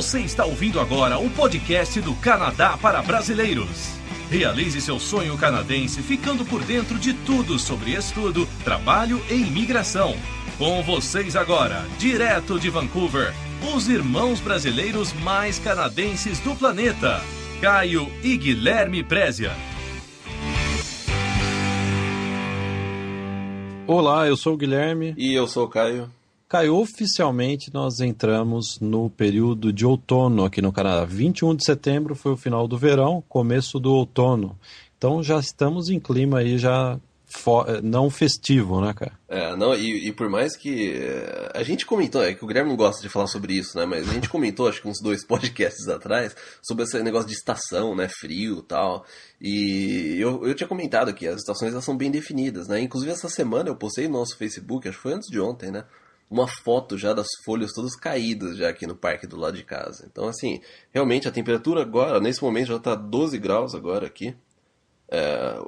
Você está ouvindo agora o podcast do Canadá para Brasileiros. Realize seu sonho canadense ficando por dentro de tudo sobre estudo, trabalho e imigração. Com vocês agora, direto de Vancouver, os irmãos brasileiros mais canadenses do planeta, Caio e Guilherme Prézia. Olá, eu sou o Guilherme. E eu sou o Caio. Caio, oficialmente nós entramos no período de outono aqui no Canadá. 21 de setembro foi o final do verão, começo do outono. Então já estamos em clima aí já eh, não festivo, né, cara? É, não, e, e, por mais que. Eh, a gente comentou, é que o Guilherme não gosta de falar sobre isso, né? Mas a gente comentou, acho que uns dois podcasts atrás, sobre esse negócio de estação, né? Frio tal. E eu, eu tinha comentado que as estações elas são bem definidas, né? Inclusive essa semana eu postei no nosso Facebook, acho que foi antes de ontem, né? Uma foto já das folhas todas caídas já aqui no parque do lado de casa. Então, assim, realmente a temperatura agora, nesse momento, já tá 12 graus agora aqui. É,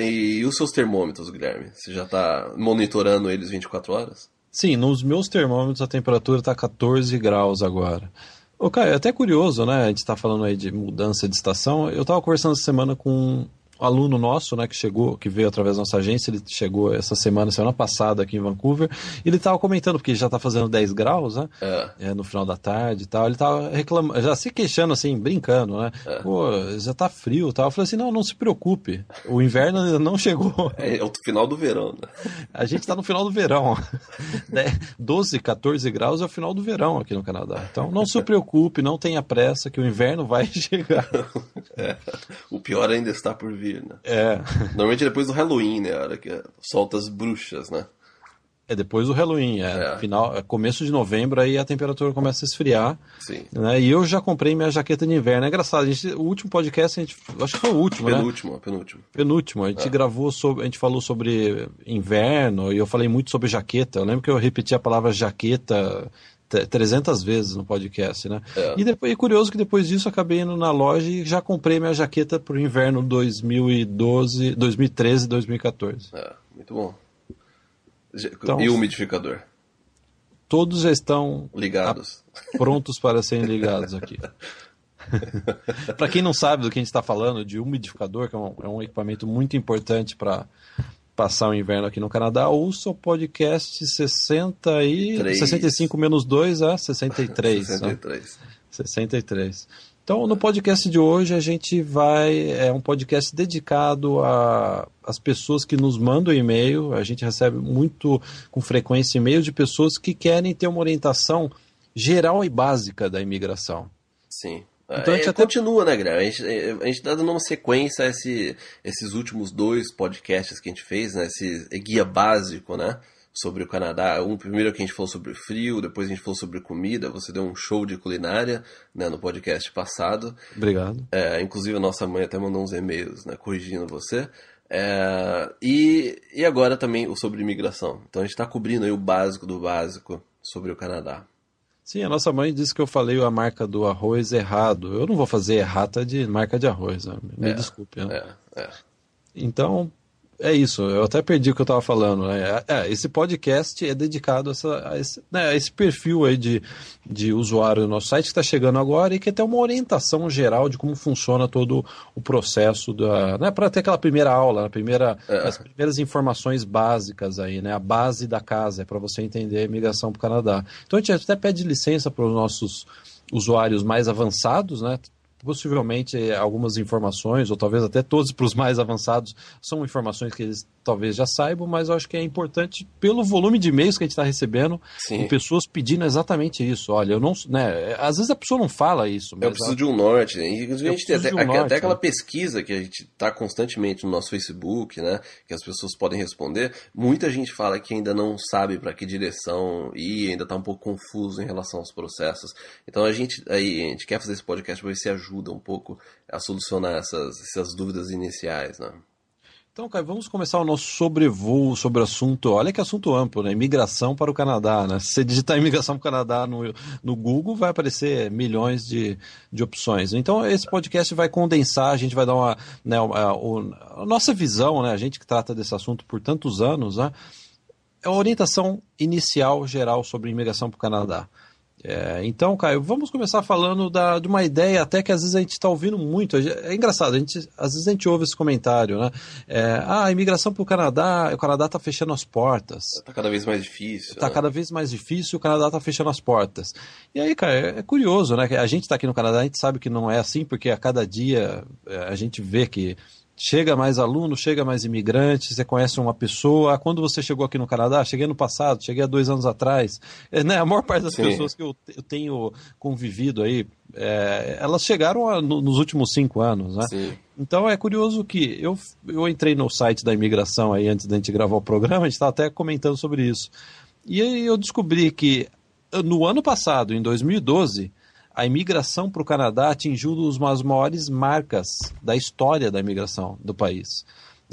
e os seus termômetros, Guilherme? Você já está monitorando eles 24 horas? Sim, nos meus termômetros a temperatura está 14 graus agora. Ô, Caio, é até curioso, né? A gente está falando aí de mudança de estação. Eu estava conversando essa semana com aluno nosso, né, que chegou, que veio através da nossa agência, ele chegou essa semana, semana passada aqui em Vancouver, e ele estava comentando, porque já está fazendo 10 graus, né, é. É, no final da tarde e tal, ele estava reclamando, já se queixando assim, brincando, né, é. pô, já está frio e tal, eu falei assim, não, não se preocupe, o inverno ainda não chegou. É, é o final do verão, né. A gente está no final do verão, 12, 14 graus é o final do verão aqui no Canadá, então não se preocupe, não tenha pressa, que o inverno vai chegar. É. O pior ainda está por vir né? É. Normalmente é depois do Halloween, né? A hora que solta as bruxas, né? É depois do Halloween, é, é. Final, é começo de novembro aí a temperatura começa a esfriar. Sim. Né? E eu já comprei minha jaqueta de inverno. É engraçado, a gente, o último podcast, a gente, acho que foi o último, penúltimo, né? Penúltimo, penúltimo. A gente é. gravou sobre, a gente falou sobre inverno e eu falei muito sobre jaqueta. Eu lembro que eu repeti a palavra jaqueta 300 vezes no podcast, né? É. E depois, é curioso que depois disso acabei indo na loja e já comprei minha jaqueta para o inverno 2012, 2013, 2014. É, muito bom. Então, e o umidificador? Todos já estão ligados, prontos para serem ligados aqui. para quem não sabe do que a gente está falando, de umidificador, que é um, é um equipamento muito importante para passar o inverno aqui no Canadá, ouça o podcast 60 e 3. 65 menos 2 a 63. 63. Né? 63. Então, no podcast de hoje, a gente vai. É um podcast dedicado às pessoas que nos mandam e-mail. A gente recebe muito, com frequência, e-mail de pessoas que querem ter uma orientação geral e básica da imigração. Sim. Então a gente é, até... continua, né, Guilherme? A gente, a gente tá dando uma sequência a esse, esses últimos dois podcasts que a gente fez, né? Esse guia básico, né? Sobre o Canadá. Um primeiro que a gente falou sobre frio, depois a gente falou sobre comida. Você deu um show de culinária né, no podcast passado. Obrigado. É, inclusive a nossa mãe até mandou uns e-mails né, corrigindo você. É, e, e agora também o sobre imigração. Então a gente está cobrindo aí o básico do básico sobre o Canadá. Sim, a nossa mãe disse que eu falei a marca do arroz errado. Eu não vou fazer errata de marca de arroz, né? me é, desculpe. Né? É, é. Então, é isso, eu até perdi o que eu estava falando. Né? É, esse podcast é dedicado a, essa, a, esse, né, a, esse, perfil aí de, de usuário do nosso site que está chegando agora e que tem uma orientação geral de como funciona todo o processo da. Né, para ter aquela primeira aula, a primeira, é. as primeiras informações básicas aí, né? A base da casa, é para você entender a migração para o Canadá. Então a gente até pede licença para os nossos usuários mais avançados, né? Possivelmente eh, algumas informações, ou talvez até todos para os mais avançados, são informações que eles talvez já saibam, mas eu acho que é importante pelo volume de e-mails que a gente está recebendo, Sim. pessoas pedindo exatamente isso. Olha, eu não. Né, às vezes a pessoa não fala isso. eu preciso de um norte, né? a gente tem até, um norte, até aquela né? pesquisa que a gente está constantemente no nosso Facebook, né? Que as pessoas podem responder. Muita gente fala que ainda não sabe para que direção ir, ainda está um pouco confuso em relação aos processos. Então a gente aí a gente quer fazer esse podcast para ver se ajuda ajuda um pouco a solucionar essas, essas dúvidas iniciais, né? Então, Caio, vamos começar o nosso sobrevoo sobre o assunto. Olha que assunto amplo, né? Imigração para o Canadá, né? Se você digitar imigração para o Canadá no, no Google, vai aparecer milhões de, de opções. Então, esse podcast vai condensar, a gente vai dar uma. Né, a, a, a nossa visão, né? A gente que trata desse assunto por tantos anos, né? É a orientação inicial geral sobre imigração para o Canadá. É, então, Caio, vamos começar falando da, de uma ideia até que às vezes a gente está ouvindo muito. É engraçado, a gente, às vezes a gente ouve esse comentário, né? É, ah, a imigração para o Canadá, o Canadá está fechando as portas. Está cada vez mais difícil. Está né? cada vez mais difícil, o Canadá está fechando as portas. E aí, cara, é, é curioso, né? A gente está aqui no Canadá, a gente sabe que não é assim, porque a cada dia é, a gente vê que chega mais aluno, chega mais imigrante, você conhece uma pessoa. Quando você chegou aqui no Canadá? Cheguei no passado, cheguei há dois anos atrás. É, né? A maior parte das Sim. pessoas que eu, eu, tenho convivido aí, é, elas chegaram a, no, nos últimos cinco anos, né? Sim. Então é curioso que eu, eu entrei no site da imigração aí antes da gente gravar o programa, a gente estava até comentando sobre isso. E aí eu descobri que no ano passado, em 2012, a imigração para o Canadá atingiu uma das maiores marcas da história da imigração do país.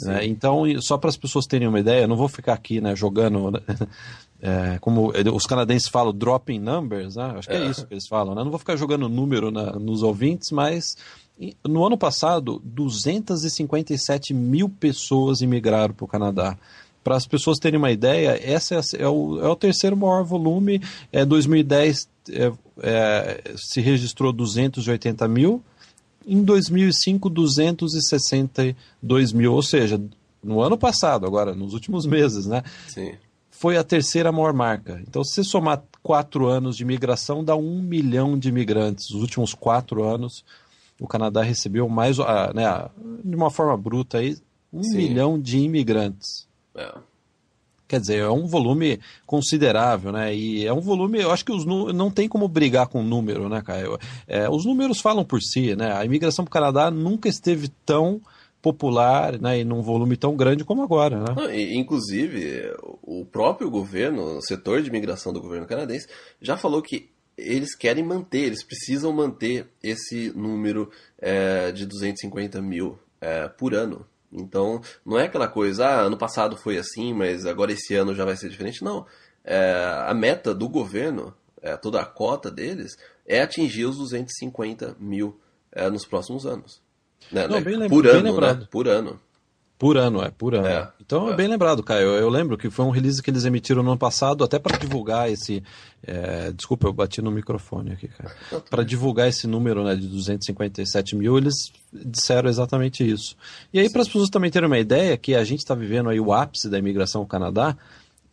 Né? Então, só para as pessoas terem uma ideia, eu não vou ficar aqui né, jogando, é, como os canadenses falam, dropping numbers, né? acho que é, é isso que eles falam. Né? Não vou ficar jogando número na, nos ouvintes, mas no ano passado, 257 mil pessoas imigraram para o Canadá. Para as pessoas terem uma ideia, esse é, é, o, é o terceiro maior volume. É, 2010 é, é, se registrou 280 mil, em 2005 262 mil, ou seja, no ano passado, agora nos últimos meses, né? Sim. Foi a terceira maior marca. Então, se somar quatro anos de imigração, dá um milhão de imigrantes. Os últimos quatro anos, o Canadá recebeu mais, né, de uma forma bruta aí, um Sim. milhão de imigrantes. É. Quer dizer, é um volume considerável, né? E é um volume, eu acho que os não tem como brigar com o número, né, Caio? É, os números falam por si, né? A imigração para o Canadá nunca esteve tão popular né, e num volume tão grande como agora. Né? Não, inclusive, o próprio governo, o setor de imigração do governo canadense, já falou que eles querem manter, eles precisam manter esse número é, de 250 mil é, por ano. Então, não é aquela coisa, ah, ano passado foi assim, mas agora esse ano já vai ser diferente. Não. É, a meta do governo, é, toda a cota deles, é atingir os 250 mil é, nos próximos anos. Né, não, né? Por ano, né? Por ano. Por ano, é, por ano. É, então é. é bem lembrado, Caio. Eu, lembro que foi um release que eles emitiram no ano passado, até para divulgar esse. É, desculpa, eu bati no microfone aqui, cara. Para divulgar esse número né, de 257 mil, eles disseram exatamente isso. E aí, para as pessoas também terem uma ideia, que a gente está vivendo aí o ápice da imigração ao Canadá,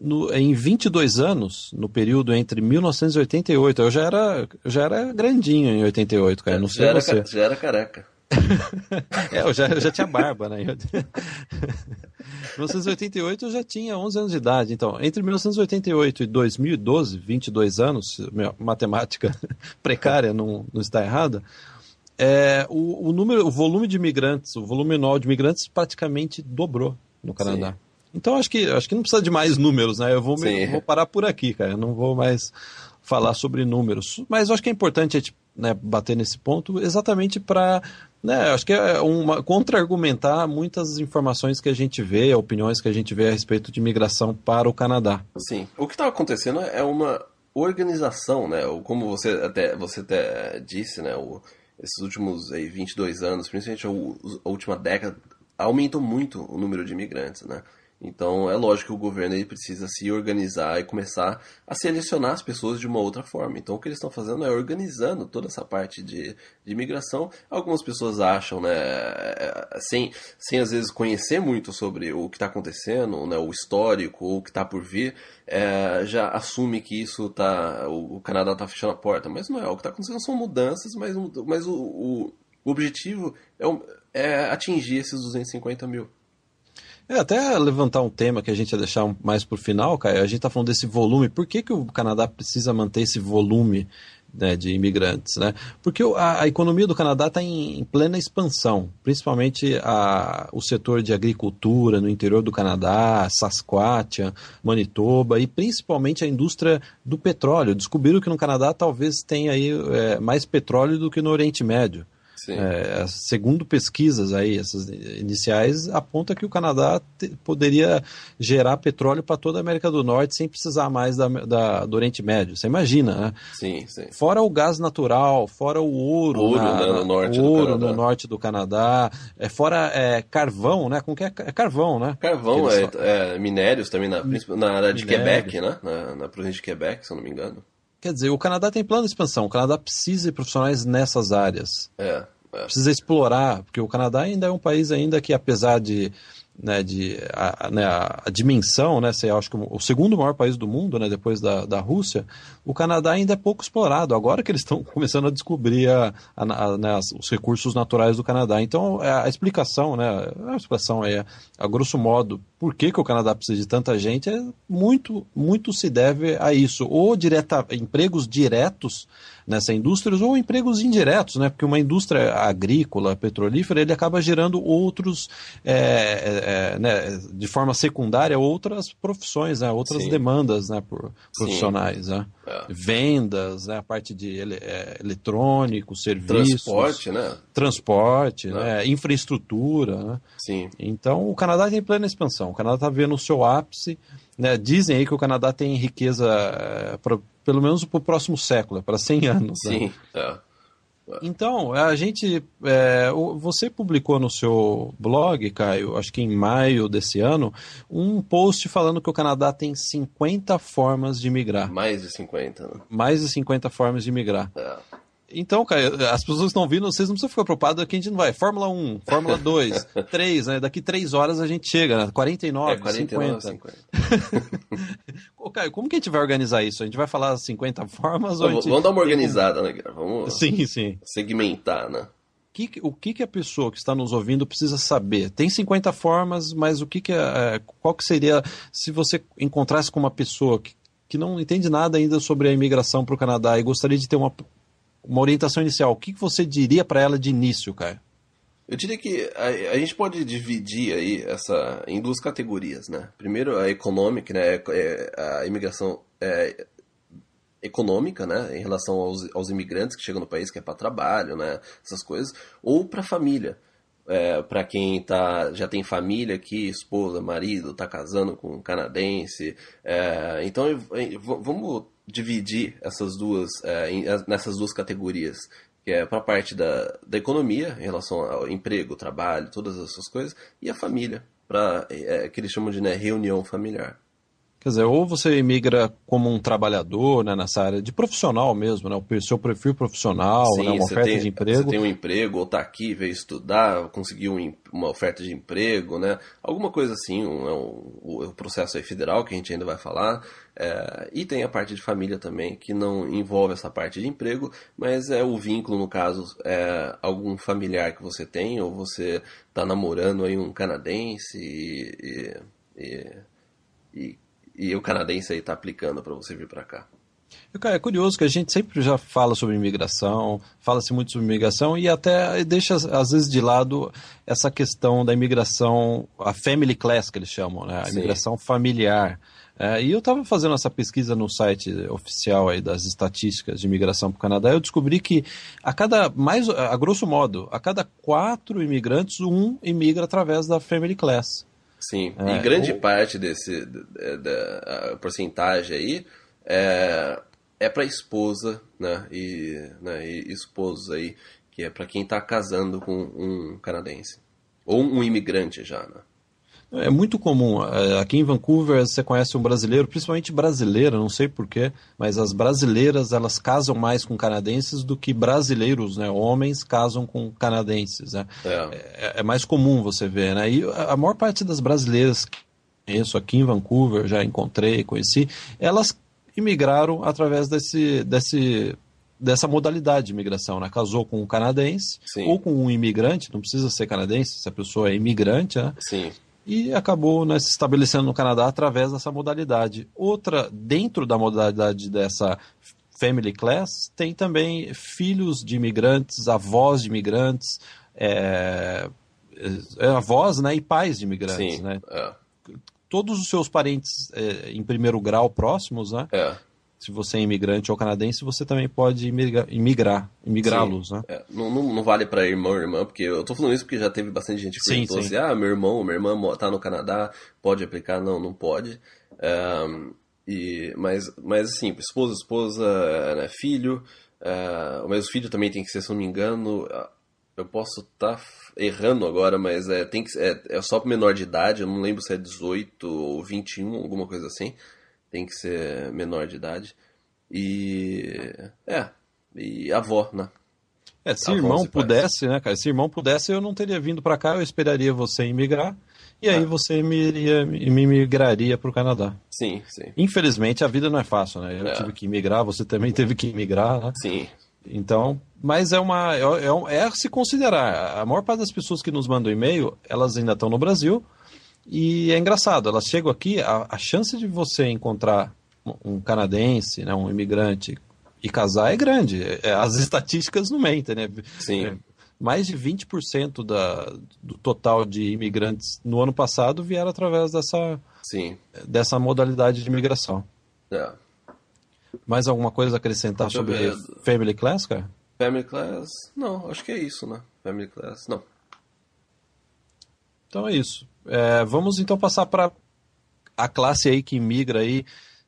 no, em 22 anos, no período entre 1988, eu já era, já era grandinho em 88, cara. Não sei já você. já era careca é, eu já, eu já tinha barba, né? Em 1988 eu já tinha 11 anos de idade. Então, entre 1988 e 2012, 22 anos, matemática precária não, não está errada, é, o, o, número, o volume de imigrantes, o volume anual de imigrantes praticamente dobrou no Canadá. Sim. Então acho que acho que não precisa de mais números, né? Eu vou, me, vou parar por aqui, cara. Eu não vou mais falar sobre números. Mas acho que é importante a gente né, bater nesse ponto exatamente para né, acho que é uma contra-argumentar muitas informações que a gente vê, opiniões que a gente vê a respeito de migração para o Canadá. Sim. O que está acontecendo é uma organização, né? Como você até, você até disse, né? O, esses últimos aí, 22 anos, principalmente a, a última década, aumentou muito o número de imigrantes, né? Então é lógico que o governo ele precisa se organizar e começar a selecionar as pessoas de uma outra forma. Então o que eles estão fazendo é organizando toda essa parte de, de imigração. Algumas pessoas acham, né, sem, sem às vezes conhecer muito sobre o que está acontecendo, né, o histórico, o que está por vir, é, já assume que isso tá, o, o Canadá está fechando a porta. Mas não é, o que está acontecendo são mudanças, mas, mas o, o, o objetivo é, é atingir esses 250 mil. É, até levantar um tema que a gente ia deixar mais para o final, Caio, a gente está falando desse volume. Por que, que o Canadá precisa manter esse volume né, de imigrantes? Né? Porque a, a economia do Canadá está em, em, plena expansão, principalmente a, o setor de agricultura no interior do Canadá, Saskatchewan, Manitoba e principalmente a indústria do petróleo. Descobriram que no Canadá talvez tenha aí, é, mais petróleo do que no Oriente Médio. É, segundo pesquisas aí, essas iniciais, aponta que o Canadá te, poderia gerar petróleo para toda a América do Norte sem precisar mais da, da, do Oriente Médio. Você imagina, né? Sim, sim. Fora o gás natural, fora o ouro, ouro, na, né, no, norte ouro no norte do Canadá, é, fora é, carvão, né? Como que é? é carvão, né? Carvão, é, é, minérios também, na, na área de Minério. Quebec, né? Na, na província de Quebec, se eu não me engano. Quer dizer, o Canadá tem plano de expansão. O Canadá precisa de profissionais nessas áreas. É. Precisa explorar, porque o Canadá ainda é um país ainda que, apesar de né, de a, né, a, dimensão, né, ser, acho que o segundo maior país do mundo, né, depois da, da Rússia, o Canadá ainda é pouco explorado. Agora que eles estão começando a descobrir a, a, né, os recursos naturais do Canadá. Então, é, a explicação, né, a explicação é, a grosso modo, por que, que o Canadá precisa de tanta gente, é muito, muito se deve a isso. Ou direta, empregos diretos nessa indústria ou empregos indiretos, né? Porque uma indústria agrícola, petrolífera, ele acaba gerando outros, é, é, é né, de forma secundária, outras profissões, né? outras Sim. demandas né, por profissionais. Né? É. Vendas, né? a parte de ele, é, eletrônico, serviços. Transporte, né? Transporte, né? infraestrutura. Né? Sim. Então o Canadá tem plena expansão. O Canadá está vendo o seu ápice. Né? Dizem aí que o Canadá tem riqueza é, pelo menos para o próximo século, para 100 anos. Né? Sim, é. Então, a gente. É, você publicou no seu blog, Caio, acho que em maio desse ano, um post falando que o Canadá tem 50 formas de migrar. Mais de 50, né? Mais de 50 formas de migrar. É. Então, cara, as pessoas que estão vindo, vocês não precisam ficar preocupados que a gente não vai. Fórmula 1, Fórmula 2, 3, né? Daqui 3 horas a gente chega, né? 49, é, 49 50. 50. Ô, Caio, como que a gente vai organizar isso? A gente vai falar 50 formas ou gente... Vamos dar uma organizada, né, Vamos sim, sim. segmentar, né? Que, o que, que a pessoa que está nos ouvindo precisa saber? Tem 50 formas, mas o que, que é, é, qual que seria se você encontrasse com uma pessoa que, que não entende nada ainda sobre a imigração para o Canadá e gostaria de ter uma uma orientação inicial, o que você diria para ela de início, Caio? Eu diria que a, a, gente pode dividir aí essa em duas categorias, né? Primeiro a econômica, né? É, a imigração é, econômica, né? Em relação aos, aos imigrantes que chegam no país, que é para trabalho, né? Essas coisas, ou para família. É, para quem tá, já tem família aqui, esposa, marido, está casando com um canadense. É, então, vamos dividir essas duas é, nessas duas categorias, que é para a parte da, da economia, em relação ao emprego, trabalho, todas essas coisas, e a família, para é, que eles chamam de né, reunião familiar. Quer dizer, ou você migra como um trabalhador né, nessa área de profissional mesmo, né, o seu perfil profissional, Sim, né, uma oferta tem, de emprego. Você tem um emprego, ou está aqui, veio estudar, conseguiu um, uma oferta de emprego, né, alguma coisa assim, um, um, o processo federal que a gente ainda vai falar. É, e tem a parte de família também, que não envolve essa parte de emprego, mas é o vínculo, no caso, é algum familiar que você tem, ou você está namorando aí um canadense e, e, e e o canadense aí está aplicando para você vir para cá. É curioso que a gente sempre já fala sobre imigração, fala-se muito sobre imigração e até deixa às vezes de lado essa questão da imigração, a family class que eles chamam, né? a Sim. imigração familiar. É, e eu estava fazendo essa pesquisa no site oficial aí das estatísticas de imigração para o Canadá, eu descobri que a cada, mais, a grosso modo, a cada quatro imigrantes, um imigra através da family class. Sim, é, e grande o... parte desse da, porcentagem aí é, é para esposa, né? E, né, e esposos aí, que é para quem está casando com um canadense ou um imigrante já, né? É muito comum. É, aqui em Vancouver você conhece um brasileiro, principalmente brasileira, não sei porquê, mas as brasileiras elas casam mais com canadenses do que brasileiros, né? Homens casam com canadenses. Né? É. é, é mais comum você ver, né? E a maior parte das brasileiras que conheço aqui em Vancouver, já encontrei, conheci, elas imigraram através desse, desse dessa modalidade de imigração, né? Casou com um canadense Sim. ou com um imigrante, não precisa ser canadense, se a pessoa é imigrante, né? Sim e acabou né, se estabelecendo no Canadá através dessa modalidade. Outra, dentro da modalidade dessa family class, tem também filhos de imigrantes, avós de imigrantes, é, é, avós né, e pais de imigrantes. Sim, né? É. Todos os seus parentes é, em primeiro grau próximos, né? Se você é imigrante ou canadense, você também pode imigrar, imigrá-los, né? É, não, não, vale para irmão ou irmã, porque eu tô falando isso porque já teve bastante gente que perguntou assim, ah, meu irmão ou minha irmã tá no Canadá, pode aplicar? Não, não pode. Um, e, mas, mas assim, esposa, esposa, né, filho, uh, mas o filho também tem que ser, se não me engano, eu posso estar tá errando agora, mas é, tem que, é, é só para menor de idade, eu não lembro se é 18 ou 21, alguma coisa assim tem que ser menor de idade. E. É. E avó, né? É, se irmão pudesse, né, cara? Se irmão pudesse, eu não teria vindo para cá, eu esperaria você imigrar. E aí ah. você me, iria, me migraria para o Canadá. Sim, sim. Infelizmente a vida não é fácil, né? Eu é. tive que imigrar, você também teve que imigrar, né? Sim. Então, mas é uma é, é, é se considerar. A maior parte das pessoas que nos mandam e-mail, elas ainda estão no Brasil. E é engraçado, elas chegam aqui, a, a chance de você encontrar um canadense, né, um imigrante e casar é grande. É, as estatísticas não mentem, né? Sim. É, mais de 20% da, do total de imigrantes no ano passado vieram através dessa, Sim. dessa modalidade de imigração. É. Mais alguma coisa a acrescentar Deixa sobre Family Class, cara? Family Class, não, acho que é isso, né? Family Class, não. Então é isso. É, vamos então passar para a classe aí que imigra aí,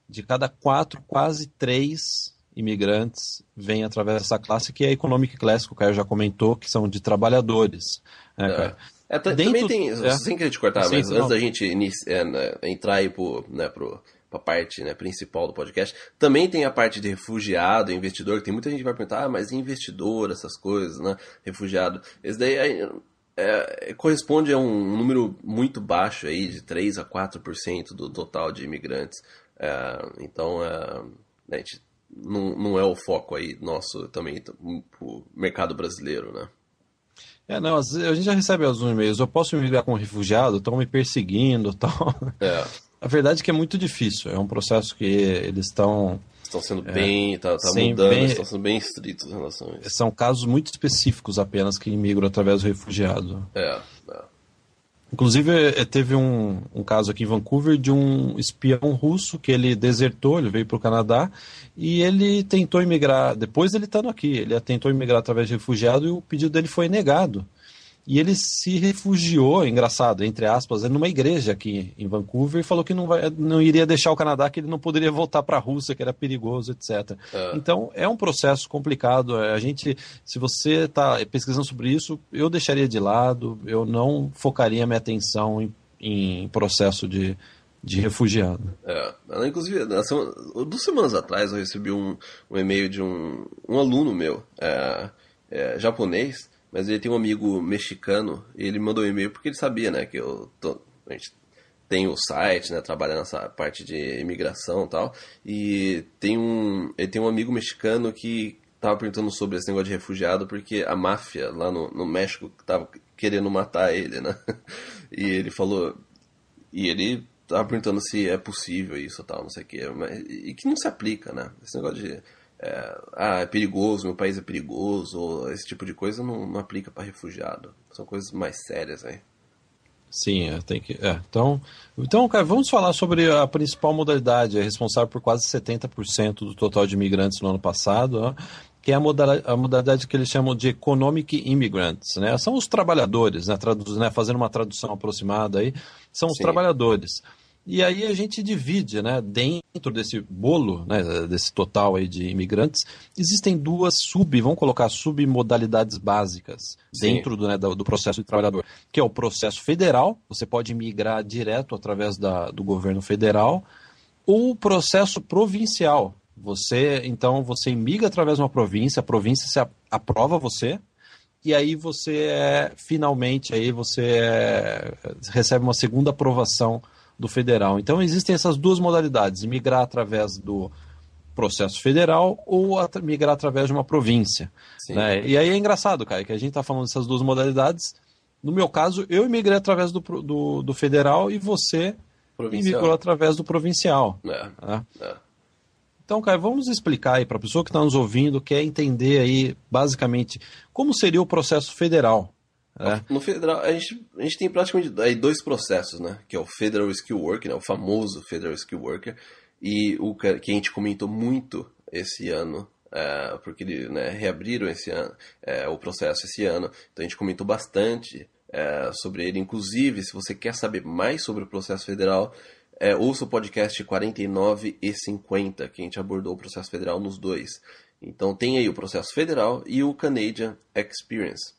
de cada quatro, quase três imigrantes vêm através dessa classe, que é a Economic Class, que o Caio já comentou, que são de trabalhadores. Né, é. É, Dentro, também tem, é, sem querer te cortar, sim, mas antes da gente inicia, é, né, entrar aí pro, né, pro, pra parte né, principal do podcast, também tem a parte de refugiado, investidor, que tem muita gente que vai perguntar, ah, mas investidor, essas coisas, né, refugiado. Esse daí é, corresponde a um número muito baixo aí, de 3 a 4% do total de imigrantes. É, então, é, a gente não, não é o foco aí nosso também pro mercado brasileiro, né? É, não, a gente já recebe alguns e-mails, eu posso me ligar como refugiado, estão me perseguindo tal. É. A verdade é que é muito difícil, é um processo que eles estão... Estão sendo é, bem, tá, tá mudando, bem, estão sendo bem estritos em relação a isso. São casos muito específicos apenas que imigram através do refugiado. É, é. Inclusive, eh, teve um, um, caso aqui em Vancouver de um espião russo que ele desertou, ele veio para o Canadá e ele tentou imigrar, depois ele estando aqui, ele tentou imigrar através de refugiado e o pedido dele foi negado. E ele se refugiou, engraçado, entre aspas, numa igreja aqui em Vancouver e falou que não, vai, não iria deixar o Canadá, que ele não poderia voltar para a Rússia, que era perigoso, etc. É. Então é um processo complicado. É, a gente, se você está pesquisando sobre isso, eu deixaria de lado, eu não focaria minha atenção em, em processo de, de refugiado. É, inclusive, semana, duas semanas atrás eu recebi um, um e-mail de um, um aluno meu, é, é, japonês, mas ele tem um amigo mexicano e ele mandou um e-mail porque ele sabia, né, que eu tô, a gente tem o site, né, trabalha nessa parte de imigração e tal, e tem um, ele tem um amigo mexicano que tava perguntando sobre esse negócio de refugiado porque a máfia lá no, no México tava querendo matar ele, né, e ele falou, e ele tava perguntando se é possível isso tal, não sei o que, mas, e que não se aplica, né, esse negócio de é, ah, é perigoso, meu país é perigoso, esse tipo de coisa não, não aplica para refugiado. São coisas mais sérias aí. Sim, é, tem que. É, então, então, cara, vamos falar sobre a principal modalidade, é responsável por quase 70% do total de imigrantes no ano passado, ó, que é a modalidade, a modalidade que eles chamam de Economic Immigrants, né? São os trabalhadores, né? Traduz, né? Fazendo uma tradução aproximada aí, são os Sim. trabalhadores. E aí a gente divide, né, dentro desse bolo, né, desse total aí de imigrantes, existem duas sub, vamos colocar submodalidades básicas Sim. dentro do, né, do, processo de trabalhador, que é o processo federal, você pode migrar direto através da, do governo federal, ou o processo provincial. Você, então, você imigra através de uma província, a província se aprova você, e aí você é, finalmente aí você é, recebe uma segunda aprovação do federal. Então existem essas duas modalidades: migrar através do processo federal ou migrar através de uma província. Né? E aí é engraçado, cara, que a gente está falando dessas duas modalidades. No meu caso, eu migrei através do, do, do federal e você migrou através do provincial. É, né? é. Então, cara, vamos explicar aí para a pessoa que está nos ouvindo, quer entender aí, basicamente, como seria o processo federal. É. No federal, a gente, a gente tem praticamente aí dois processos, né? Que é o Federal Skill Worker, né? o famoso Federal Skill Worker, e o que a gente comentou muito esse ano, é, porque né, reabriram esse ano, é, o processo esse ano, então a gente comentou bastante é, sobre ele. Inclusive, se você quer saber mais sobre o processo federal, é, ouça o podcast 49 e 50, que a gente abordou o processo federal nos dois. Então tem aí o processo federal e o Canadian Experience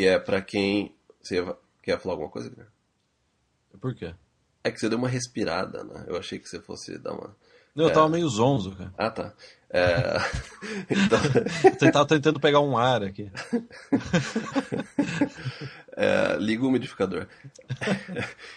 que é para quem. Você quer falar alguma coisa, Guilherme? Por quê? É que você deu uma respirada, né? Eu achei que você fosse dar uma. Não, eu tava meio zonzo, cara. Ah, tá. É... então... Você tava tentando pegar um ar aqui. É, liga o umidificador.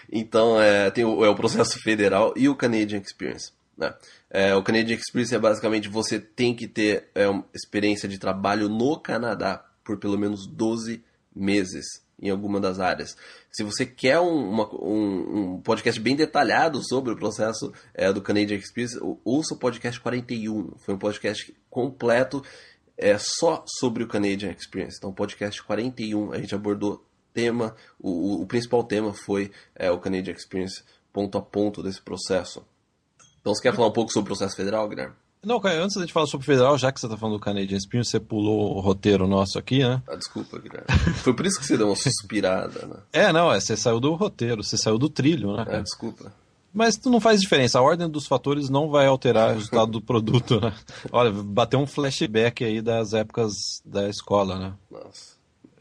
então, é, tem o, é o processo federal e o Canadian Experience. Né? É, o Canadian Experience é basicamente você tem que ter é, uma experiência de trabalho no Canadá por pelo menos 12 meses em alguma das áreas. Se você quer um, uma, um, um podcast bem detalhado sobre o processo é, do Canadian Experience, ouça o podcast 41. Foi um podcast completo é, só sobre o Canadian Experience. Então, podcast 41, a gente abordou tema, o, o principal tema foi é, o Canadian Experience ponto a ponto desse processo. Então você quer falar um pouco sobre o processo federal, Guilherme? Não, antes da gente falar sobre o federal, já que você está falando do Canadian Experience, você pulou o roteiro nosso aqui, né? Ah, desculpa, Guilherme. Foi por isso que você deu uma suspirada, né? É, não, é, você saiu do roteiro, você saiu do trilho, né? É, desculpa. Mas não faz diferença, a ordem dos fatores não vai alterar o resultado do produto, né? Olha, bateu um flashback aí das épocas da escola, né? Nossa.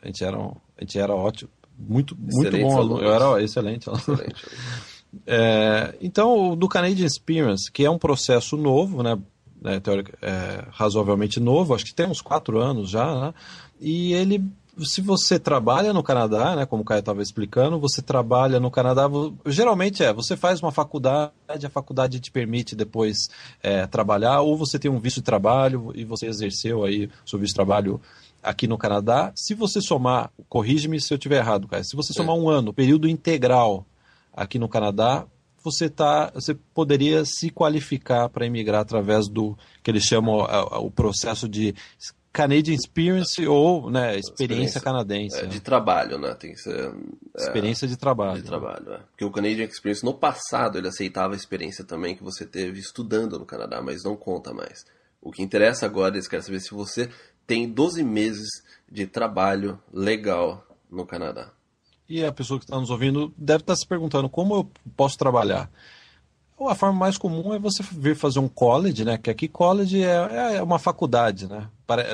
A gente era, a gente era ótimo, muito, muito bom aluno. Eu era excelente aluno. Excelente. É, então, do Canadian Experience, que é um processo novo, né, né teórico, é, razoavelmente novo, acho que tem uns quatro anos já, né, e ele, se você trabalha no Canadá, né, como o Caio estava explicando, você trabalha no Canadá, geralmente é, você faz uma faculdade, a faculdade te permite depois é, trabalhar, ou você tem um visto de trabalho e você exerceu aí o seu visto de trabalho aqui no Canadá. Se você somar, corrige-me se eu estiver errado, Caio, se você somar um ano, período integral aqui no Canadá, você, tá, você poderia se qualificar para emigrar através do que eles chamam o processo de Canadian Experience ou né, experiência, experiência canadense. É, de trabalho, né? Tem que ser. É, experiência de trabalho. De trabalho, é. Porque o Canadian Experience, no passado, ele aceitava a experiência também que você teve estudando no Canadá, mas não conta mais. O que interessa agora, eles querem saber se você tem 12 meses de trabalho legal no Canadá e a pessoa que está nos ouvindo deve estar tá se perguntando como eu posso trabalhar. A forma mais comum é você vir fazer um college, né? Que aqui college é, é uma faculdade, né?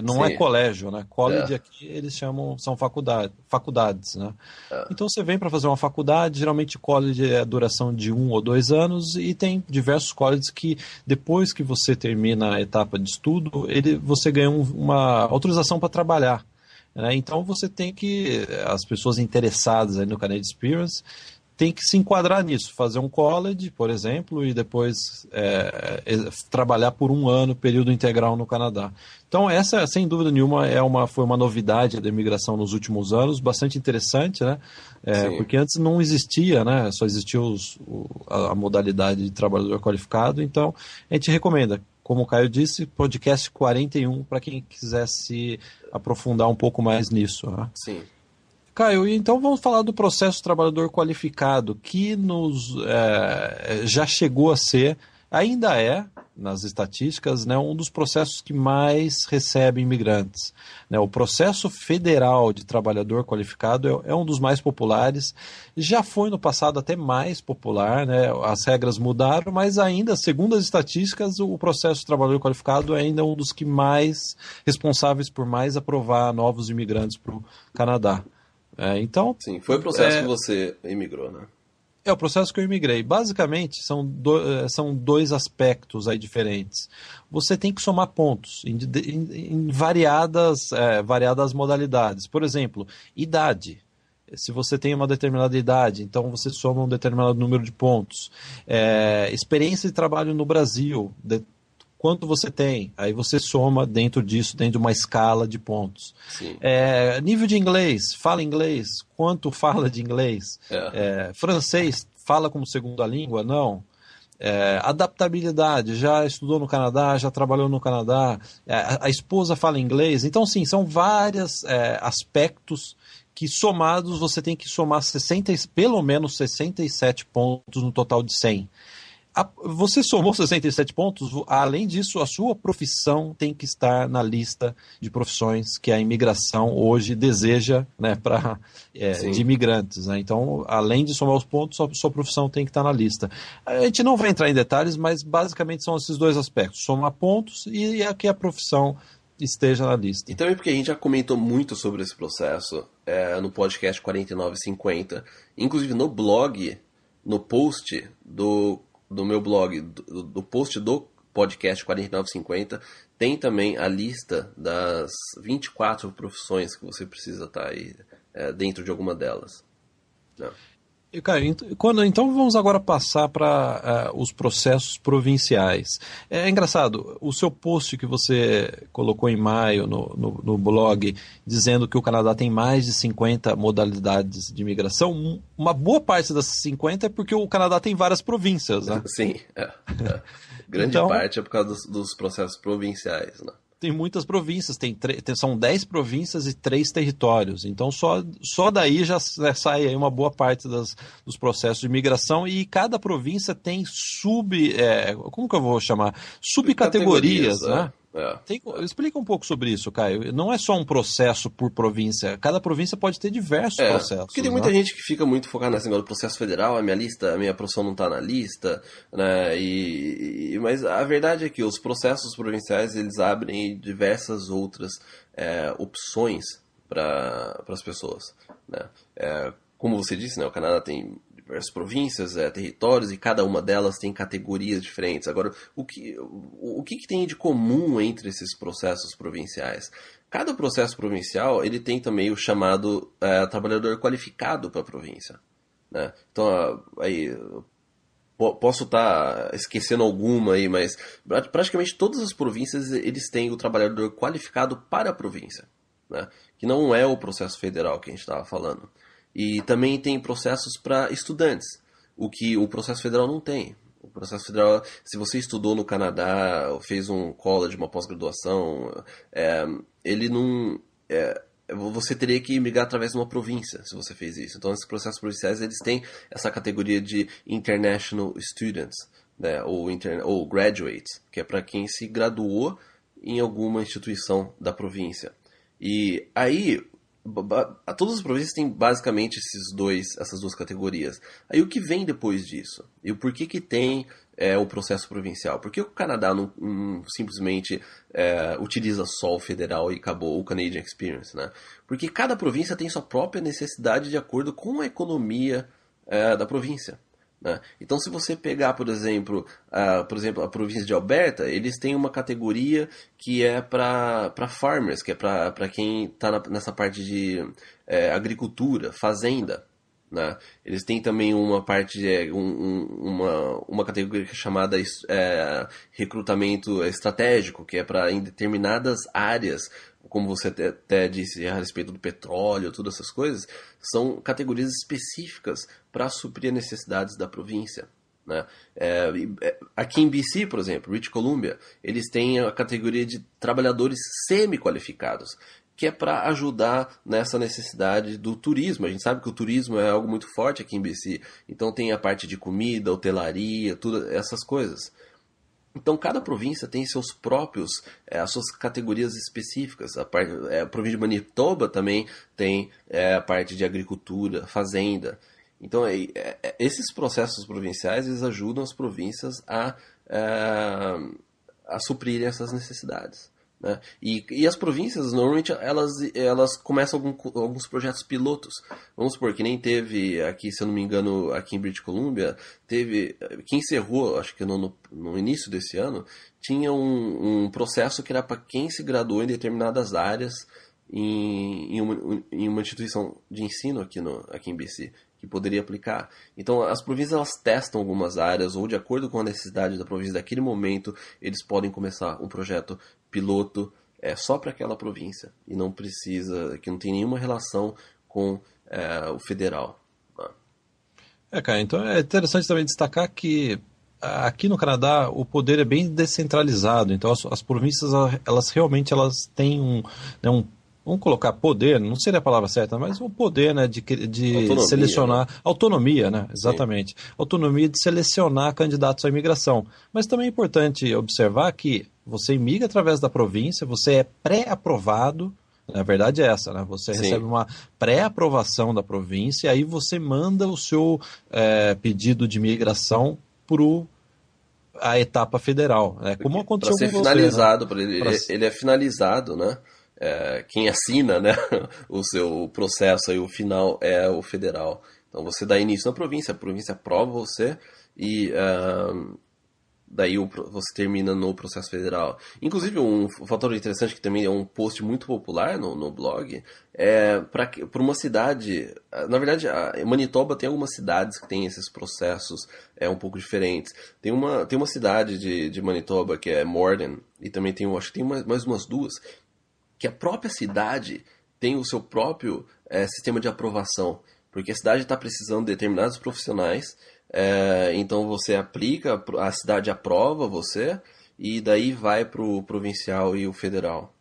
Não é Sim. é colégio, né? College é. aqui eles chamam, são faculdade, faculdades, né? É. Então você vem para fazer uma faculdade, geralmente college é a duração de um ou dois anos e tem diversos colleges que depois que você termina a etapa de estudo, ele, você ganha um, uma autorização para trabalhar. Né? Então você tem que, as pessoas interessadas no Canadian Experience, tem que se enquadrar nisso, fazer um college, por exemplo, e depois é, é, trabalhar por um ano, período integral no Canadá. Então essa, sem dúvida nenhuma, é uma, foi uma novidade da imigração nos últimos anos, bastante interessante, né? É, porque antes não existia, né? Só existia os, o, a, a modalidade de trabalhador qualificado. Então a gente recomenda como o Caio disse, podcast 41 para quem quiser se aprofundar um pouco mais nisso. Né? Sim. Caio, então vamos falar do processo trabalhador qualificado, que nos é, já chegou a ser, ainda é, nas estatísticas, né, um dos processos que mais recebe imigrantes. Né? O processo federal de trabalhador qualificado é, é, um dos mais populares. Já foi no passado até mais popular, né? as regras mudaram, mas ainda, segundo as estatísticas, o processo de trabalhador qualificado é ainda um dos que mais responsáveis por mais aprovar novos imigrantes para o Canadá. É, então, Sim, foi o processo é, que você imigrou, né? É o processo que eu imigrei. Basicamente, são, do, eh, são dois aspectos aí diferentes. Você tem que somar pontos em, em, em variadas, é, variadas modalidades. Por exemplo, idade. Se você tem uma determinada idade, então você soma um determinado número de pontos. É, experiência de trabalho no Brasil, de, quanto você tem. Aí você soma dentro disso, dentro de uma escala de pontos. É, nível de inglês, fala inglês, quanto fala de inglês. É. É, francês, fala como segunda língua? Não. É, adaptabilidade, já estudou no Canadá, já trabalhou no Canadá, é, a, a, esposa fala inglês. Então, sim, são vários é, aspectos que somados você tem que somar 60, pelo menos 67 pontos no total de 100 você somou 67 pontos, além disso, a sua profissão tem que estar na lista de profissões que a imigração hoje deseja né, para é, de imigrantes. Né? Então, além de somar os pontos, a sua profissão tem que estar na lista. A gente não vai entrar em detalhes, mas basicamente são esses dois aspectos: somar pontos e a que a profissão esteja na lista. E também porque a gente já comentou muito sobre esse processo é, no podcast 4950, inclusive no blog, no post do do meu blog, do, do post do podcast 4950, tem também a lista das 24 profissões que você precisa estar tá aí é, dentro de alguma delas. Não. E, cara, quando, então vamos agora passar para uh, é, os processos provinciais. É, é, engraçado, o seu post que você colocou em maio no, no, no, blog, dizendo que o Canadá tem mais de 50 modalidades de imigração, uma boa parte dessas 50 é porque o Canadá tem várias províncias, né? Sim, é, é. grande então, parte é por causa dos, dos processos provinciais, né? Tem muitas províncias, tem, tem são 10 províncias e 3 territórios. Então só, só daí já, sai uma boa parte das, dos processos de imigração e cada província tem sub. É, como que eu vou chamar? Subcategorias, né? É. Tem, explica um pouco sobre isso, Caio. Não é só um processo por província. Cada província pode ter diversos é, processos. Porque tem muita né? gente que fica muito focada nesse negócio do processo federal. A minha lista, a minha profissão não está na lista, né? E, e, mas a verdade é que os processos provinciais eles abrem diversas outras é, opções para as pessoas, né? É, como você disse, né, o Canadá tem diversas províncias, é, territórios, e cada uma delas tem categorias diferentes. Agora, o que, o, o que, que tem de comum entre esses processos provinciais? Cada processo provincial ele tem também o chamado é, trabalhador qualificado para a província. Né? Então, aí, posso estar tá esquecendo alguma aí, mas praticamente todas as províncias eles têm o trabalhador qualificado para a província, né? que não é o processo federal que a gente estava falando. E também tem processos para estudantes, o que o processo federal não tem. O processo federal, se você estudou no Canadá, fez um college, uma pós-graduação, é, ele não. É, você teria que migrar através de uma província, se você fez isso. Então, esses processos provinciais, eles têm essa categoria de International Students, né, ou, ou Graduates, que é para quem se graduou em alguma instituição da província. E aí, todas as províncias têm basicamente esses dois, essas duas categorias. Aí o que vem depois disso? E o porquê que tem é, o processo provincial? Por que o Canadá não, não simplesmente é, utiliza só o federal e acabou o Canadian Experience? Né? Porque cada província tem sua própria necessidade de acordo com a economia é, da província. Né? Então, se você pegar, por exemplo, a, por exemplo, a província de Alberta, eles têm uma categoria que é para farmers, que é para quem está nessa parte de é, agricultura, fazenda. Né? Eles têm também uma parte é, um, uma, uma categoria é chamada é, recrutamento estratégico, que é para em determinadas áreas como você até disse a respeito do petróleo, todas essas coisas, são categorias específicas para suprir as necessidades da província. Né? É, é aqui em BC, por exemplo, British Columbia, eles têm a categoria de trabalhadores semi-qualificados, que é para ajudar nessa necessidade do turismo. A gente sabe que o turismo é algo muito forte aqui em BC, então tem a parte de comida, hotelaria, tudo essas coisas. Então, cada província tem seus próprios, é, as suas categorias específicas. A, parte, é, a província de Manitoba também tem é, a parte de agricultura, fazenda. Então, é, é, esses processos provinciais eles ajudam as províncias a, é, a suprirem essas necessidades. Né? E, e as províncias, normalmente, elas, elas começam algum, alguns projetos pilotos. Vamos supor, que nem teve aqui, se eu não me engano, aqui em British Columbia, teve, que encerrou, acho que no, no, no início desse ano, tinha um, um processo que era para quem se graduou em determinadas áreas em, em, uma, em uma instituição de ensino aqui, no, aqui em BC que poderia aplicar. Então, as províncias elas testam algumas áreas ou de acordo com a necessidade da província daquele momento, eles podem começar um projeto piloto é só para aquela província e não precisa, que não tem nenhuma relação com é, o federal. Né? É, cara, então é interessante também destacar que aqui no Canadá o poder é bem descentralizado, então as, as províncias elas realmente elas têm um, né, um vamos colocar poder, não seria a palavra certa, mas o poder né, de, de autonomia, selecionar, né? autonomia, né? Exatamente. Sim. Autonomia de selecionar candidatos à imigração. Mas também é importante observar que você imigra através da província, você é pré-aprovado, na verdade é essa, né? Você Sim. recebe uma pré-aprovação da província e aí você manda o seu é, pedido de imigração para a etapa federal, né? Como aconteceu pra ser com finalizado, você, né? ele, pra... ele é finalizado, né? É, quem assina né, o seu processo aí, o final é o federal. Então você dá início na província, a província aprova você e uh, daí você termina no processo federal. Inclusive, um fator interessante que também é um post muito popular no, no blog é para uma cidade. Na verdade, Manitoba tem algumas cidades que têm esses processos é, um pouco diferentes. Tem uma, tem uma cidade de, de Manitoba que é Morden, e também tem, acho que tem mais, mais umas duas, que a própria cidade tem o seu próprio é, sistema de aprovação. Porque a cidade está precisando de determinados profissionais é, então você aplica, a cidade aprova você e daí vai para o provincial e o federal.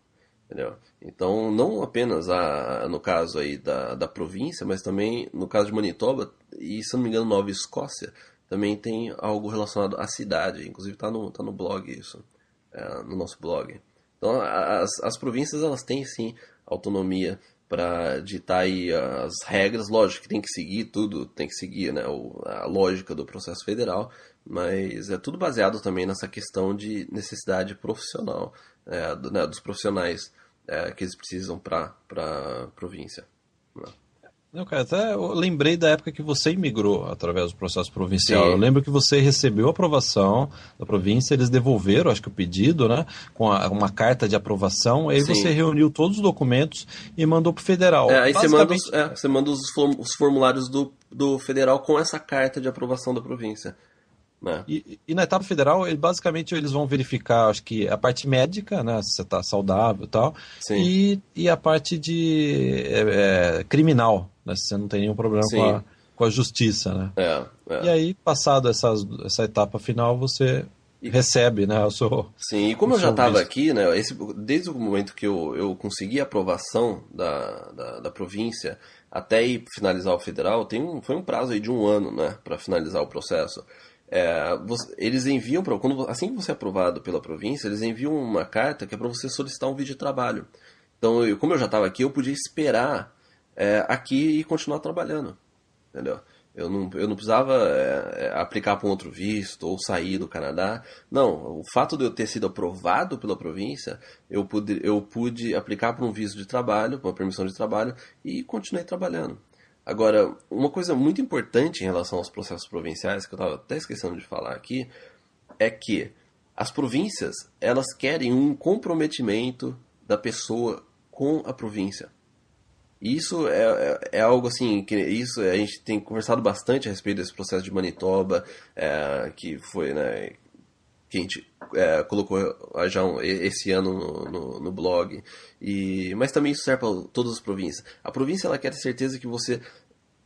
Entendeu? Então, não apenas a, no caso aí da, da província, mas também no caso de Manitoba e, se não me engano, Nova Escócia, também tem algo relacionado à cidade. Inclusive está no, tá no blog isso, é, no nosso blog. Então, as, as províncias elas têm sim autonomia para ditar aí as regras. Lógico que tem que seguir tudo, tem que seguir né, a lógica do processo federal, mas é tudo baseado também nessa questão de necessidade profissional, é, do, né, dos profissionais é, que eles precisam para a província. Né? Não, cara, até eu lembrei da época que você imigrou através do processo provincial. Sim. Eu lembro que você recebeu a aprovação da província, eles devolveram, acho que o pedido, né? Com a, uma carta de aprovação, aí Sim. você reuniu todos os documentos e mandou para o federal. É, aí você manda, os, é, você manda os, os formulários do, do federal com essa carta de aprovação da província. É. E, e, na etapa federal, ele, basicamente, eles vão verificar, acho que a parte médica, né, se você está saudável e tal, e, e a parte de é, é, criminal, né, se você não tem nenhum problema com a, com a justiça, né. É, é, e aí, passado essas, essa etapa final, você e, recebe, né, o seu Sim, e como eu já estava aqui, né, esse, desde o momento que eu, eu consegui a aprovação da, da, da província até ir finalizar o federal, tem um, foi um prazo aí de um ano, né, para finalizar o processo. É, eles enviam para quando assim que você é aprovado pela província, eles enviam uma carta que é para você solicitar um vídeo de trabalho. Então, eu, como eu já estava aqui, eu podia esperar é, aqui e continuar trabalhando, entendeu? Eu não, eu não precisava é, é aplicar para um outro visto ou sair do Canadá. Não, o fato de eu ter sido aprovado pela província, eu pude, eu pude aplicar para um visto de trabalho, para uma permissão de trabalho e continuei trabalhando. Agora, uma coisa muito importante em relação aos processos provinciais, que eu estava até esquecendo de falar aqui, é que as províncias elas querem um comprometimento da pessoa com a província. Isso é, é, é, algo assim que isso a gente tem conversado bastante a respeito desse processo de Manitoba, é, que foi né, que a gente é, colocou já um, esse ano no, no, no, blog. E, mas também isso serve para todas as províncias. A província ela quer ter certeza que você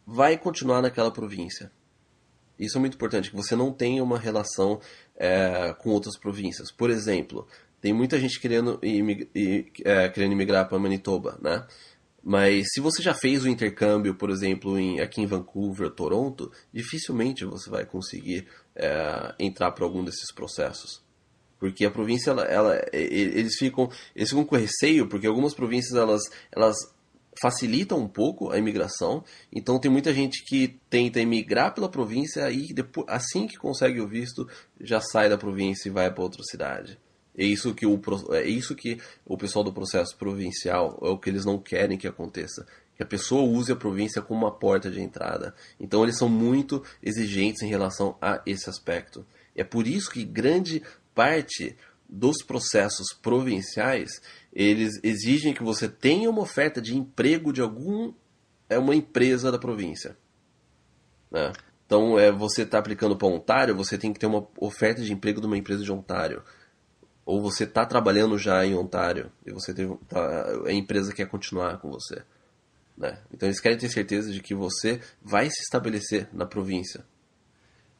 vai continuar naquela província. Isso é muito importante, que você não tenha uma relação é, com outras províncias. Por exemplo, tem muita gente querendo, imig é, querendo imigrar para Manitoba, né? Mas se você já fez o intercâmbio, por exemplo, em, aqui em Vancouver, Toronto, dificilmente você vai conseguir é, entrar para algum desses processos. Porque a província, ela, ela, eles, ficam, eles ficam com receio, porque algumas províncias elas, elas facilitam um pouco a imigração. Então tem muita gente que tenta emigrar pela província e depois, assim que consegue o visto, já sai da província e vai para outra cidade. É isso que o, é isso que o pessoal do processo provincial é o que eles não querem que aconteça. Que a pessoa use a província como uma porta de entrada. Então eles são muito exigentes em relação a esse aspecto. É por isso que grande parte dos processos provinciais eles exigem que você tenha uma oferta de emprego de algum é uma empresa da província. Né? Então, é, você está aplicando para Ontário, você tem que ter uma oferta de emprego de uma empresa de Ontário ou você está trabalhando já em Ontário e você tem, tá, a empresa quer continuar com você. Né? Então eles querem ter certeza de que você vai se estabelecer na província.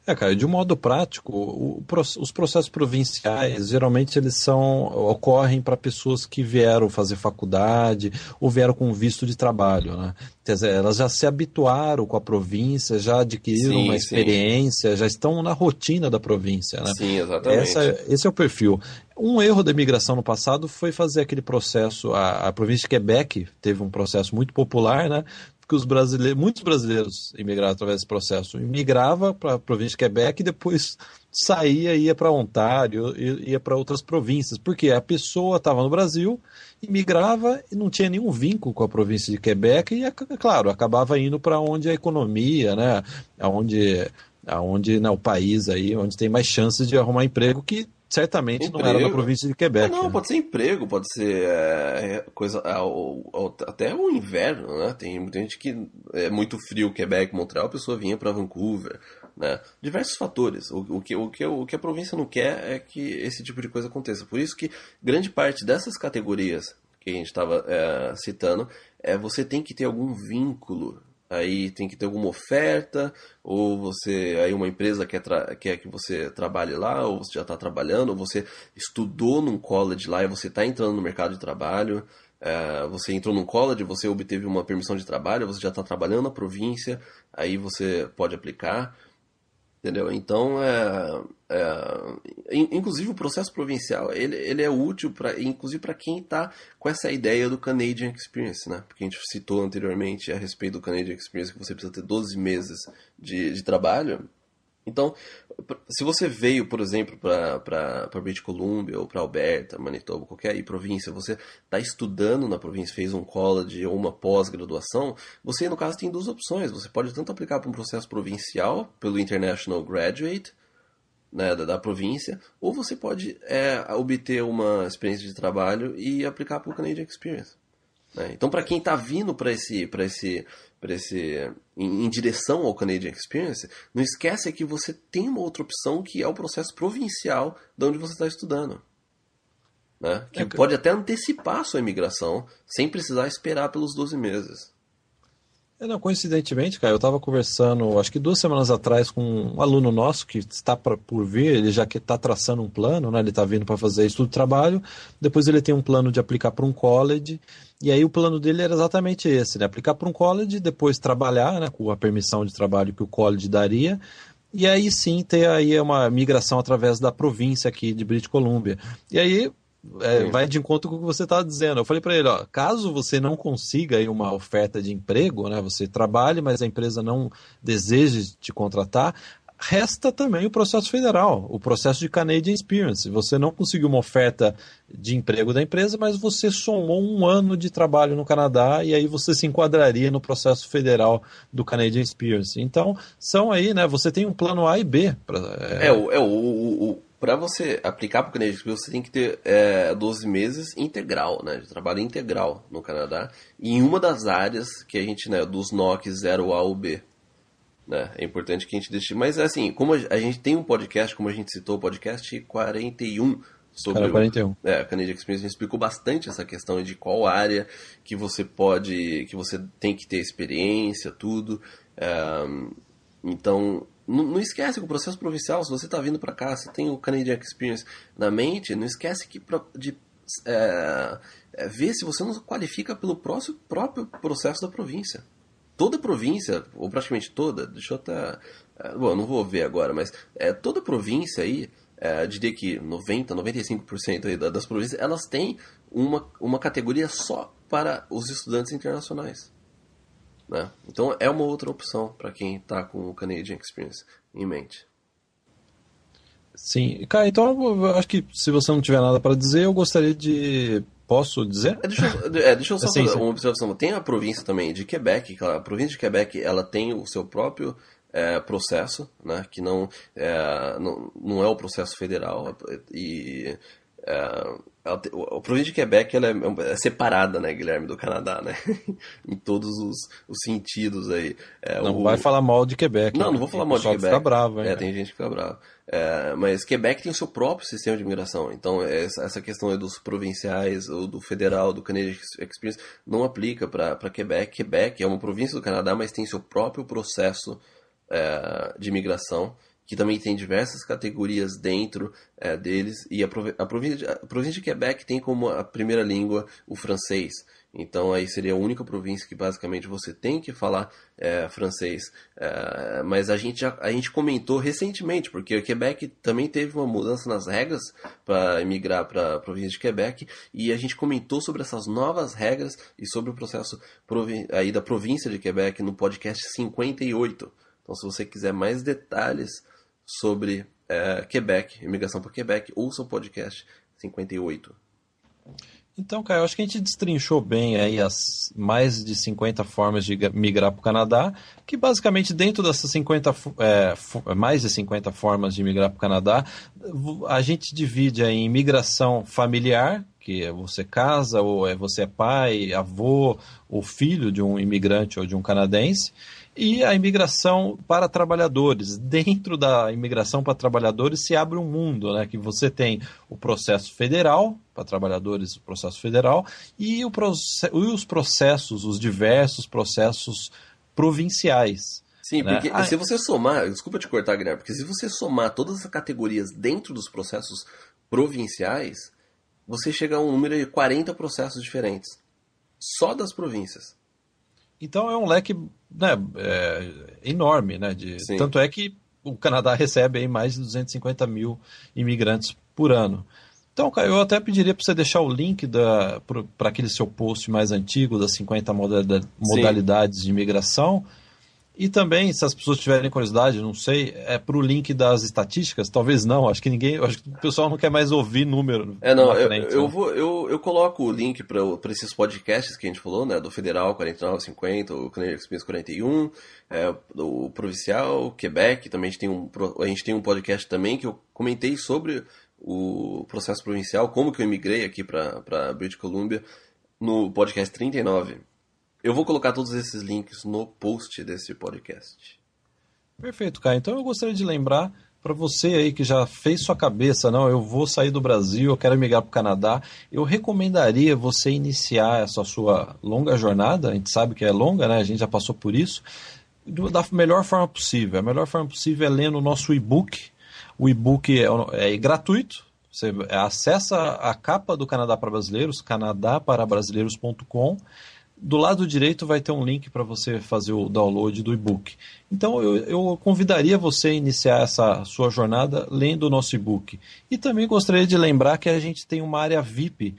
É, cara, de um modo prático, o, os processos provinciais geralmente eles são ocorrem para pessoas que vieram fazer faculdade ou vieram com visto de trabalho, né? Quer dizer, elas já se habituaram com a província, já adquiriram sim, uma experiência, sim. já estão na rotina da província, né? Sim, exatamente. Essa, esse é o perfil. Um erro da imigração no passado foi fazer aquele processo, a, a província de Quebec teve um processo muito popular, né? Que os brasileiros, muitos brasileiros imigraram através desse processo. Imigrava para a província de Quebec e depois saía, ia para Ontário, ia para outras províncias, porque a pessoa estava no Brasil, imigrava e não tinha nenhum vínculo com a província de Quebec e, é claro, acabava indo para onde a economia, né, onde aonde né, o país aí onde tem mais chances de arrumar emprego que certamente emprego. não era na província de Quebec. Não, né? pode ser emprego, pode ser é, coisa é, até o inverno, né? Tem muita gente que é muito frio, Quebec, Montreal, a pessoa vinha para Vancouver, né? Diversos fatores. O, o, que, o, que, o que a província não quer é que esse tipo de coisa aconteça. Por isso que grande parte dessas categorias que a gente estava é, citando é você tem que ter algum vínculo aí tem que ter alguma oferta, ou você aí uma empresa quer, quer que você trabalhe lá, ou você já está trabalhando, ou você estudou num college lá e você está entrando no mercado de trabalho, é, você entrou num college, você obteve uma permissão de trabalho, você já está trabalhando na província, aí você pode aplicar. Entendeu? Então, é, é, inclusive o processo provincial ele, ele é útil para inclusive para quem está com essa ideia do Canadian Experience, né? Porque a gente citou anteriormente a respeito do Canadian Experience que você precisa ter 12 meses de, de trabalho. Então, se você veio, por exemplo, para British Columbia ou para Alberta, Manitoba, qualquer aí, província, você está estudando na província, fez um college ou uma pós-graduação, você, no caso, tem duas opções. Você pode tanto aplicar para um processo provincial, pelo International Graduate, né, da, da, província, ou você pode é, obter uma experiência de trabalho e aplicar para o Canadian Experience. Né? Então, para quem está vindo para esse, para esse para esse em, em, direção ao Canadian Experience, não esquece que você tem uma outra opção que é o processo provincial de onde você está estudando. Né? Que é que... pode até antecipar a sua imigração sem precisar esperar pelos 12 meses. É, não, coincidentemente, cara, eu estava conversando, acho que duas semanas atrás, com um aluno nosso que está pra, por vir, ele já que está traçando um plano, né? Ele está vindo para fazer estudo de trabalho, depois ele tem um plano de aplicar para um college, e aí o plano dele era exatamente esse, né? Aplicar para um college, depois trabalhar, né? Com a permissão de trabalho que o college daria, e aí sim ter aí uma migração através da província aqui de British Columbia. E aí é, vai de encontro com o que você está dizendo. Eu falei para ele, ó, caso você não consiga aí uma oferta de emprego, né, você trabalhe, mas a empresa não deseje te contratar, resta também o processo federal, o processo de Canadian Experience. Você não conseguiu uma oferta de emprego da empresa, mas você somou um ano de trabalho no Canadá e aí você se enquadraria no processo federal do Canadian Experience. Então, são aí, né? Você tem um plano A e B. Pra, é... é, o, é o, o para você aplicar para o Canadian Experience, você tem que ter é, 12 meses integral, né, de trabalho integral no Canadá, em uma das áreas que a gente, né, dos NOC 0A ou B. Né, é importante que a gente deixe. Mas assim, como a gente tem um podcast, como a gente citou, o podcast 41 sobre Cara, 41. o é, Canadian Experience, a gente explicou bastante essa questão de qual área que você pode, que você tem que ter experiência, tudo. É, então, não, esquece que o processo provincial, se você está vindo para cá, você tem o Canadian Experience na mente, não esquece que de é, é, ver se você não qualifica pelo próximo, próprio processo da província. Toda província, ou praticamente toda, deixa eu até. É, bom, não vou ver agora, mas é, toda província aí, é, diria que 90, 95% aí das províncias, elas têm uma, uma categoria só para os estudantes internacionais. Né? Então é uma outra opção para quem está com o Canadian Experience em mente. Sim, cara, então acho que se você não tiver nada para dizer, eu gostaria de. Posso dizer? É, deixa, eu, é, deixa eu só fazer uma observação. Tem a província também de Quebec, a província de Quebec ela tem o seu próprio é, processo, né, que não é, não, não é o processo federal, e é, o província de Quebec ela é, é, separada, né, Guilherme, do Canadá, né? em todos os, os sentidos aí. É, não o... vai falar mal de Quebec. Não, né? não vou falar mal de Quebec. Fica bravo, hein, é, tem gente que fica bravo. É, mas Quebec tem o seu próprio sistema de imigração. Então, essa, essa questão dos provinciais, ou do federal, do Canadian Experience, não aplica para Quebec. Quebec é uma província do Canadá, mas tem seu próprio processo é, de imigração que também tem diversas categorias dentro é, deles, e a, a, província, a, província, de Quebec tem como a primeira língua o francês. Então aí seria a única província que basicamente você tem que falar é, francês. É, mas a gente, já, a gente comentou recentemente, porque o Quebec também teve uma mudança nas regras para emigrar para a província de Quebec, e a gente comentou sobre essas novas regras e sobre o processo aí da província de Quebec no podcast 58. Então, se você quiser mais detalhes sobre é, Quebec, imigração para Quebec, ouça o podcast 58. Então, Caio, acho que a gente destrinchou bem aí as mais de 50 formas de migrar para o Canadá, que basicamente dentro dessas 50, é, mais de 50 formas de migrar para o Canadá, a gente divide em migração familiar, que é você casa, ou é você é pai, avô, ou filho de um imigrante ou de um canadense, e a imigração para trabalhadores. Dentro da imigração para trabalhadores se abre um mundo, né? Que você tem o processo federal, para trabalhadores, o processo federal, e, o e os processos, os diversos processos provinciais. Sim, né? porque ah, se você somar, desculpa te cortar, Guilherme, porque se você somar todas as categorias dentro dos processos provinciais, você chega a um número de 40 processos diferentes. Só das províncias. Então é um leque né, é, enorme, né? De, tanto é que o Canadá recebe aí mais de 250 mil imigrantes por ano. Então, eu até pediria para você deixar o link para aquele seu post mais antigo das 50 modalidades Sim. de imigração e também, se as pessoas tiverem curiosidade, não sei, é para o link das estatísticas? Talvez não, acho que ninguém, acho que o pessoal não quer mais ouvir número. É, não, eu, frente, eu, né? vou, eu, eu coloco o link para esses podcasts que a gente falou, né? Do Federal 4950, o Canadian Experience 41, é, o Provincial, Quebec, também a gente, tem um, a gente tem um podcast também que eu comentei sobre o processo provincial, como que eu emigrei aqui para British Columbia, no podcast 39. Eu vou colocar todos esses links no post desse podcast. Perfeito, Caio. Então eu gostaria de lembrar para você aí que já fez sua cabeça, não, eu vou sair do Brasil, eu quero migrar para o Canadá, eu recomendaria você iniciar essa sua longa jornada, a gente sabe que é longa, né? A gente já passou por isso, da melhor forma possível. A melhor forma possível é lendo o nosso e-book. O e-book é, é gratuito, você acessa a capa do Canadá para Brasileiros, canadaparabrasileiros.com do lado direito vai ter um link para você fazer o download do e-book. Então eu, eu, convidaria você a iniciar essa sua jornada lendo o nosso e-book. E também gostaria de lembrar que a gente tem uma área VIP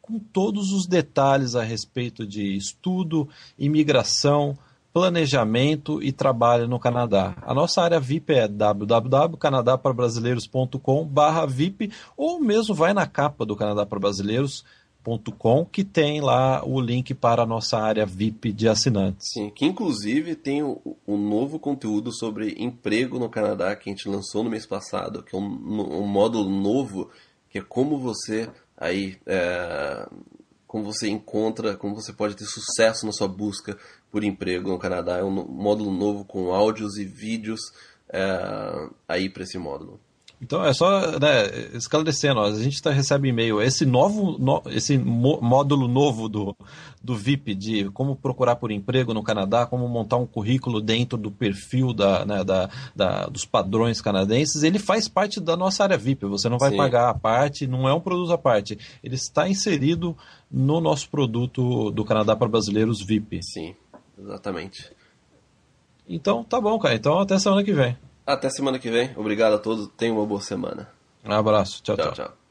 com todos os detalhes a respeito de estudo, imigração, planejamento e trabalho no Canadá. A nossa área VIP é www.canadaparbrasileiros.com/vip ou mesmo vai na capa do Canadá para Brasileiros com que tem lá o link para a nossa área VIP de assinantes. Sim, que inclusive tem o novo conteúdo sobre emprego no Canadá que a gente lançou no mês passado, que é um, um módulo novo, que é como você aí é, como você encontra, como você pode ter sucesso na sua busca por emprego no Canadá. É um módulo novo com áudios e vídeos é, aí para esse módulo. Então é só né, esclarecendo, a gente tá, recebe e-mail, esse novo, no, esse módulo novo do, do VIP de como procurar por emprego no Canadá, como montar um currículo dentro do perfil da, né, da, da, dos padrões canadenses, ele faz parte da nossa área VIP. Você não vai Sim. pagar a parte, não é um produto à parte. Ele está inserido no nosso produto do Canadá para brasileiros VIP. Sim, exatamente. Então tá bom, cara. Então até semana que vem. Até semana que vem. Obrigado a todos. Tenham uma boa semana. Um abraço. tchau. tchau. tchau. tchau.